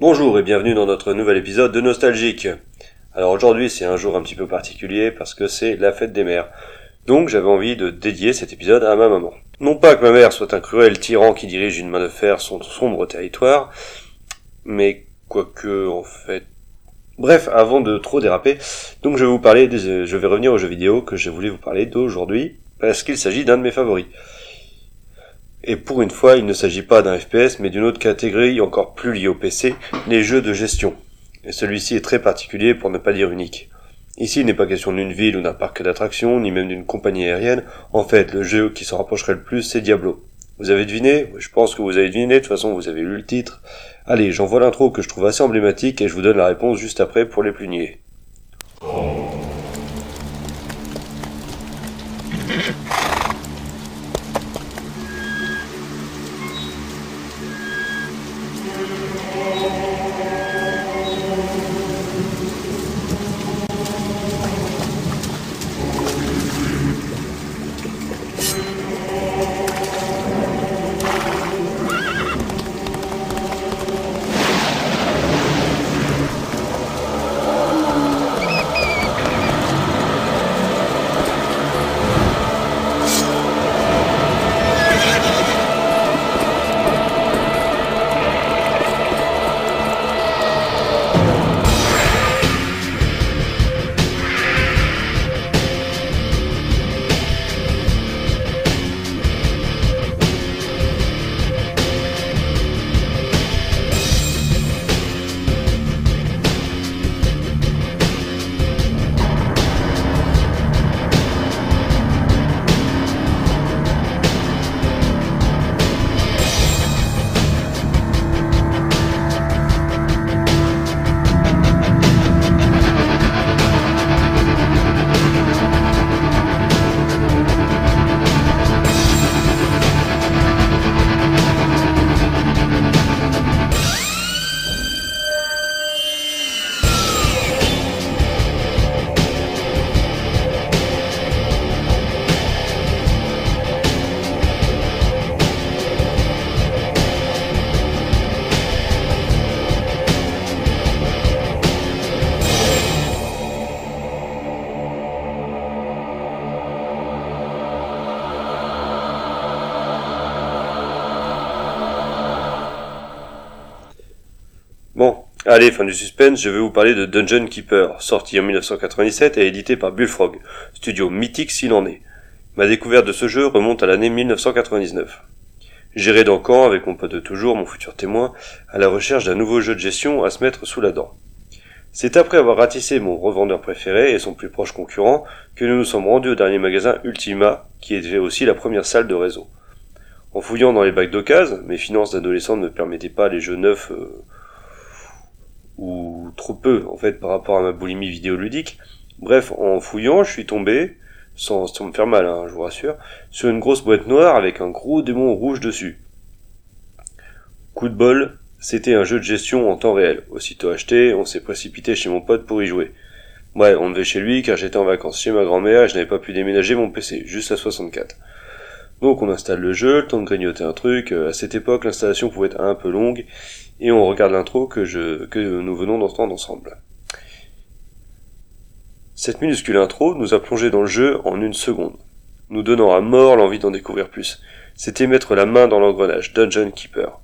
Bonjour et bienvenue dans notre nouvel épisode de Nostalgique. Alors aujourd'hui c'est un jour un petit peu particulier parce que c'est la fête des mères. Donc j'avais envie de dédier cet épisode à ma maman. Non pas que ma mère soit un cruel tyran qui dirige une main de fer son sombre territoire, mais quoique en fait... Bref, avant de trop déraper, donc je vais vous parler, je vais revenir aux jeux vidéo que j'ai voulu vous parler d'aujourd'hui, parce qu'il s'agit d'un de mes favoris. Et pour une fois, il ne s'agit pas d'un FPS, mais d'une autre catégorie encore plus liée au PC, les jeux de gestion. Et celui-ci est très particulier pour ne pas dire unique. Ici, il n'est pas question d'une ville ou d'un parc d'attractions, ni même d'une compagnie aérienne. En fait, le jeu qui s'en rapprocherait le plus, c'est Diablo. Vous avez deviné? Je pense que vous avez deviné, de toute façon, vous avez lu le titre. Allez, j'envoie l'intro que je trouve assez emblématique et je vous donne la réponse juste après pour les plus. Allez, fin du suspense, je vais vous parler de Dungeon Keeper, sorti en 1997 et édité par Bullfrog, studio mythique s'il en est. Ma découverte de ce jeu remonte à l'année 1999. J'irai dans Caen avec mon pote de toujours, mon futur témoin, à la recherche d'un nouveau jeu de gestion à se mettre sous la dent. C'est après avoir ratissé mon revendeur préféré et son plus proche concurrent que nous nous sommes rendus au dernier magasin Ultima, qui était aussi la première salle de réseau. En fouillant dans les bacs d'occasion, mes finances d'adolescent ne permettaient pas les jeux neufs euh, ou trop peu en fait par rapport à ma boulimie vidéoludique. Bref, en fouillant, je suis tombé, sans, me faire mal, hein, je vous rassure, sur une grosse boîte noire avec un gros démon rouge dessus. Coup de bol, c'était un jeu de gestion en temps réel. Aussitôt acheté, on s'est précipité chez mon pote pour y jouer. Ouais, on devait chez lui car j'étais en vacances chez ma grand-mère et je n'avais pas pu déménager mon PC, juste à 64. Donc on installe le jeu, le temps de grignoter un truc. À cette époque, l'installation pouvait être un peu longue et on regarde l'intro que nous venons d'entendre ensemble. Cette minuscule intro nous a plongé dans le jeu en une seconde, nous donnant à mort l'envie d'en découvrir plus. C'était mettre la main dans l'engrenage, Dungeon Keeper.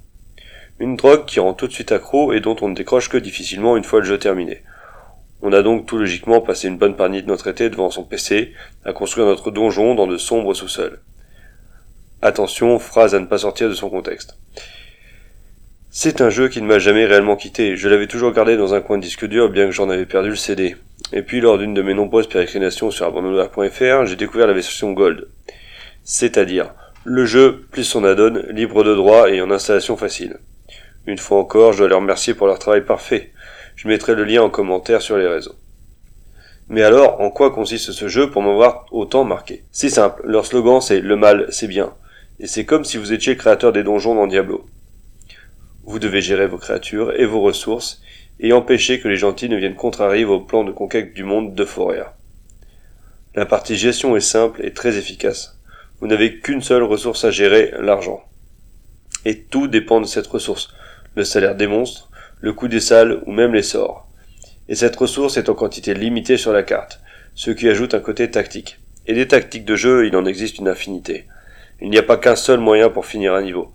Une drogue qui rend tout de suite accro et dont on ne décroche que difficilement une fois le jeu terminé. On a donc tout logiquement passé une bonne partie de notre été devant son PC, à construire notre donjon dans de sombres sous-sols. Attention, phrase à ne pas sortir de son contexte. C'est un jeu qui ne m'a jamais réellement quitté. Je l'avais toujours gardé dans un coin de disque dur, bien que j'en avais perdu le CD. Et puis, lors d'une de mes nombreuses pérégrinations sur abandonware.fr, j'ai découvert la version Gold. C'est-à-dire, le jeu, plus son add-on, libre de droit et en installation facile. Une fois encore, je dois les remercier pour leur travail parfait. Je mettrai le lien en commentaire sur les réseaux. Mais alors, en quoi consiste ce jeu pour m'avoir autant marqué? C'est simple, leur slogan c'est le mal, c'est bien. Et c'est comme si vous étiez le créateur des donjons dans Diablo. Vous devez gérer vos créatures et vos ressources, et empêcher que les gentils ne viennent contrarier vos plans de conquête du monde de Foria. La partie gestion est simple et très efficace. Vous n'avez qu'une seule ressource à gérer, l'argent. Et tout dépend de cette ressource. Le salaire des monstres, le coût des salles ou même les sorts. Et cette ressource est en quantité limitée sur la carte, ce qui ajoute un côté tactique. Et des tactiques de jeu, il en existe une infinité. Il n'y a pas qu'un seul moyen pour finir un niveau.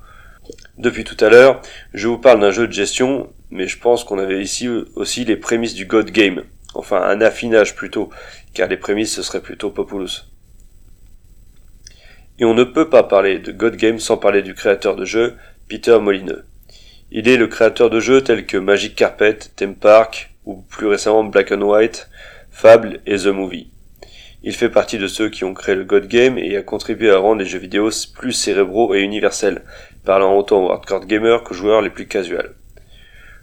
Depuis tout à l'heure, je vous parle d'un jeu de gestion, mais je pense qu'on avait ici aussi les prémices du God Game. Enfin, un affinage plutôt, car les prémices ce serait plutôt Populous. Et on ne peut pas parler de God Game sans parler du créateur de jeu, Peter Molineux. Il est le créateur de jeux tels que Magic Carpet, Theme Park, ou plus récemment Black and White, Fable et The Movie. Il fait partie de ceux qui ont créé le God Game et a contribué à rendre les jeux vidéo plus cérébraux et universels, parlant autant aux hardcore gamers qu'aux joueurs les plus casuals.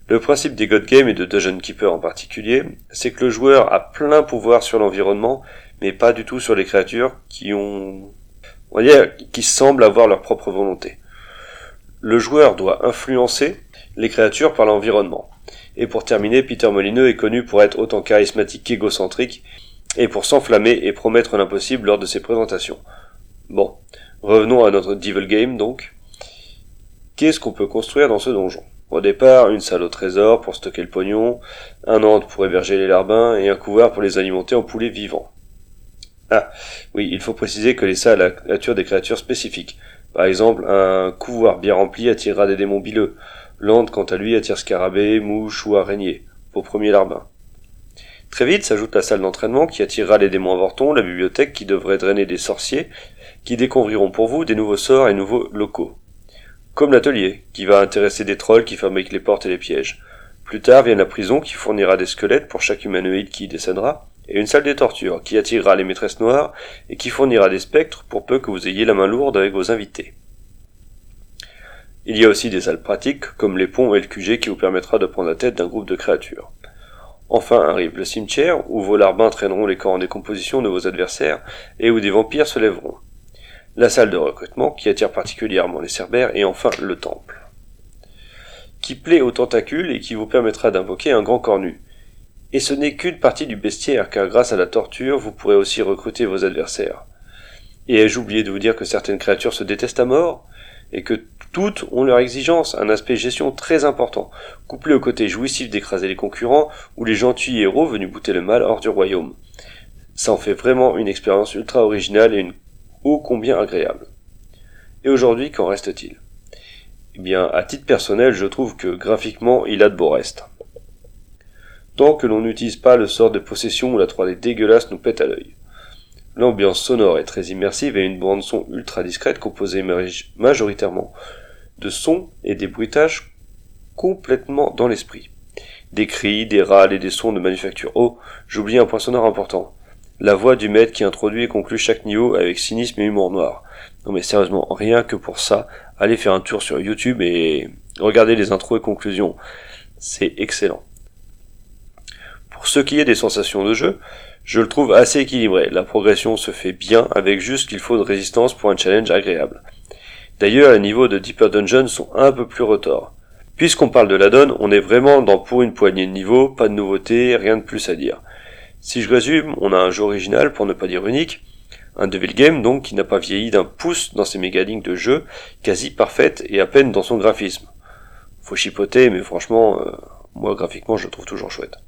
Le principe des God Games et de Dungeon Keeper en particulier, c'est que le joueur a plein pouvoir sur l'environnement, mais pas du tout sur les créatures qui ont, on va dire, qui semblent avoir leur propre volonté. Le joueur doit influencer les créatures par l'environnement. Et pour terminer, Peter Molineux est connu pour être autant charismatique qu'égocentrique, et pour s'enflammer et promettre l'impossible lors de ses présentations. Bon, revenons à notre Devil Game donc. Qu'est-ce qu'on peut construire dans ce donjon? Au départ, une salle au trésor pour stocker le pognon, un antre pour héberger les larbins et un couloir pour les alimenter en poulets vivants. Ah, oui, il faut préciser que les salles attirent des créatures spécifiques. Par exemple, un couloir bien rempli attirera des démons bileux. L'antre, quant à lui, attire scarabées, mouches ou araignées, vos premiers larbins. Très vite s'ajoute la salle d'entraînement qui attirera les démons avortons, la bibliothèque qui devrait drainer des sorciers, qui découvriront pour vous des nouveaux sorts et nouveaux locaux. Comme l'atelier, qui va intéresser des trolls qui fabriquent les portes et les pièges. Plus tard vient la prison qui fournira des squelettes pour chaque humanoïde qui y descendra, et une salle des tortures qui attirera les maîtresses noires et qui fournira des spectres pour peu que vous ayez la main lourde avec vos invités. Il y a aussi des salles pratiques comme les ponts et le QG qui vous permettra de prendre la tête d'un groupe de créatures. Enfin arrive le cimetière, où vos larbins traîneront les corps en décomposition de vos adversaires, et où des vampires se lèveront. La salle de recrutement, qui attire particulièrement les cerbères, et enfin le temple. Qui plaît aux tentacules et qui vous permettra d'invoquer un grand cornu. Et ce n'est qu'une partie du bestiaire, car grâce à la torture, vous pourrez aussi recruter vos adversaires. Et ai-je oublié de vous dire que certaines créatures se détestent à mort? Et que toutes ont leur exigence, un aspect gestion très important, couplé au côté jouissif d'écraser les concurrents ou les gentils héros venus bouter le mal hors du royaume. Ça en fait vraiment une expérience ultra originale et une ô combien agréable. Et aujourd'hui, qu'en reste-t-il? Eh bien, à titre personnel, je trouve que graphiquement, il a de beaux restes. Tant que l'on n'utilise pas le sort de possession où la 3D dégueulasse nous pète à l'œil. L'ambiance sonore est très immersive et une bande son ultra discrète composée majoritairement de sons et des bruitages complètement dans l'esprit. Des cris, des râles et des sons de manufacture. Oh, j'oublie un point sonore important. La voix du maître qui introduit et conclut chaque niveau avec cynisme et humour noir. Non mais sérieusement, rien que pour ça, allez faire un tour sur YouTube et regardez les intros et conclusions. C'est excellent. Pour ce qui est des sensations de jeu, je le trouve assez équilibré, la progression se fait bien avec juste qu'il faut de résistance pour un challenge agréable. D'ailleurs, les niveaux de Deeper Dungeon sont un peu plus retors. Puisqu'on parle de la donne, on est vraiment dans pour une poignée de niveaux, pas de nouveautés, rien de plus à dire. Si je résume, on a un jeu original, pour ne pas dire unique, un Devil Game donc qui n'a pas vieilli d'un pouce dans ses mégalignes de jeu, quasi parfaite et à peine dans son graphisme. Faut chipoter, mais franchement, euh, moi graphiquement je le trouve toujours chouette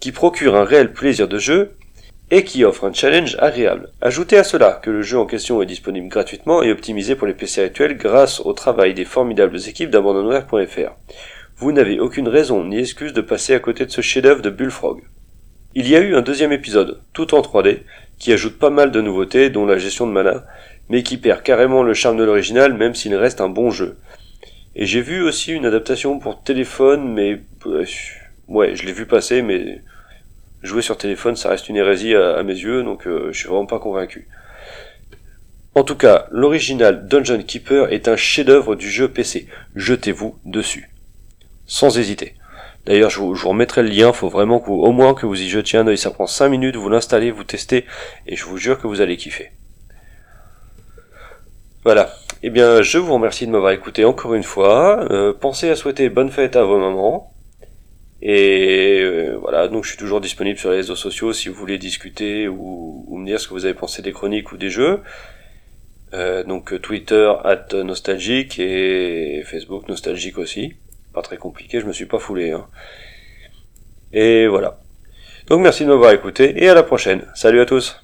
qui procure un réel plaisir de jeu et qui offre un challenge agréable. Ajoutez à cela que le jeu en question est disponible gratuitement et optimisé pour les PC actuels grâce au travail des formidables équipes d'abandonware.fr. Vous n'avez aucune raison ni excuse de passer à côté de ce chef-d'œuvre de Bullfrog. Il y a eu un deuxième épisode, tout en 3D, qui ajoute pas mal de nouveautés, dont la gestion de mana, mais qui perd carrément le charme de l'original même s'il reste un bon jeu. Et j'ai vu aussi une adaptation pour téléphone, mais ouais, je l'ai vu passer, mais jouer sur téléphone, ça reste une hérésie à, mes yeux, donc euh, je suis vraiment pas convaincu. En tout cas, l'original Dungeon Keeper est un chef-d'œuvre du jeu PC. Jetez-vous dessus. Sans hésiter. D'ailleurs, je vous, remettrai le lien, faut vraiment que au moins que vous y jetiez un oeil. Ça prend 5 minutes, vous l'installez, vous testez, et je vous jure que vous allez kiffer. Voilà. Eh bien, je vous remercie de m'avoir écouté encore une fois. Euh, pensez à souhaiter bonne fête à vos mamans. Et euh, voilà, donc je suis toujours disponible sur les réseaux sociaux si vous voulez discuter ou, me dire ce que vous avez pensé des chroniques ou des jeux. Euh, donc Twitter at nostalgique et Facebook nostalgique aussi. pas très compliqué, je me suis pas foulé. Hein. Et voilà. Donc merci de m'avoir écouté et à la prochaine. Salut à tous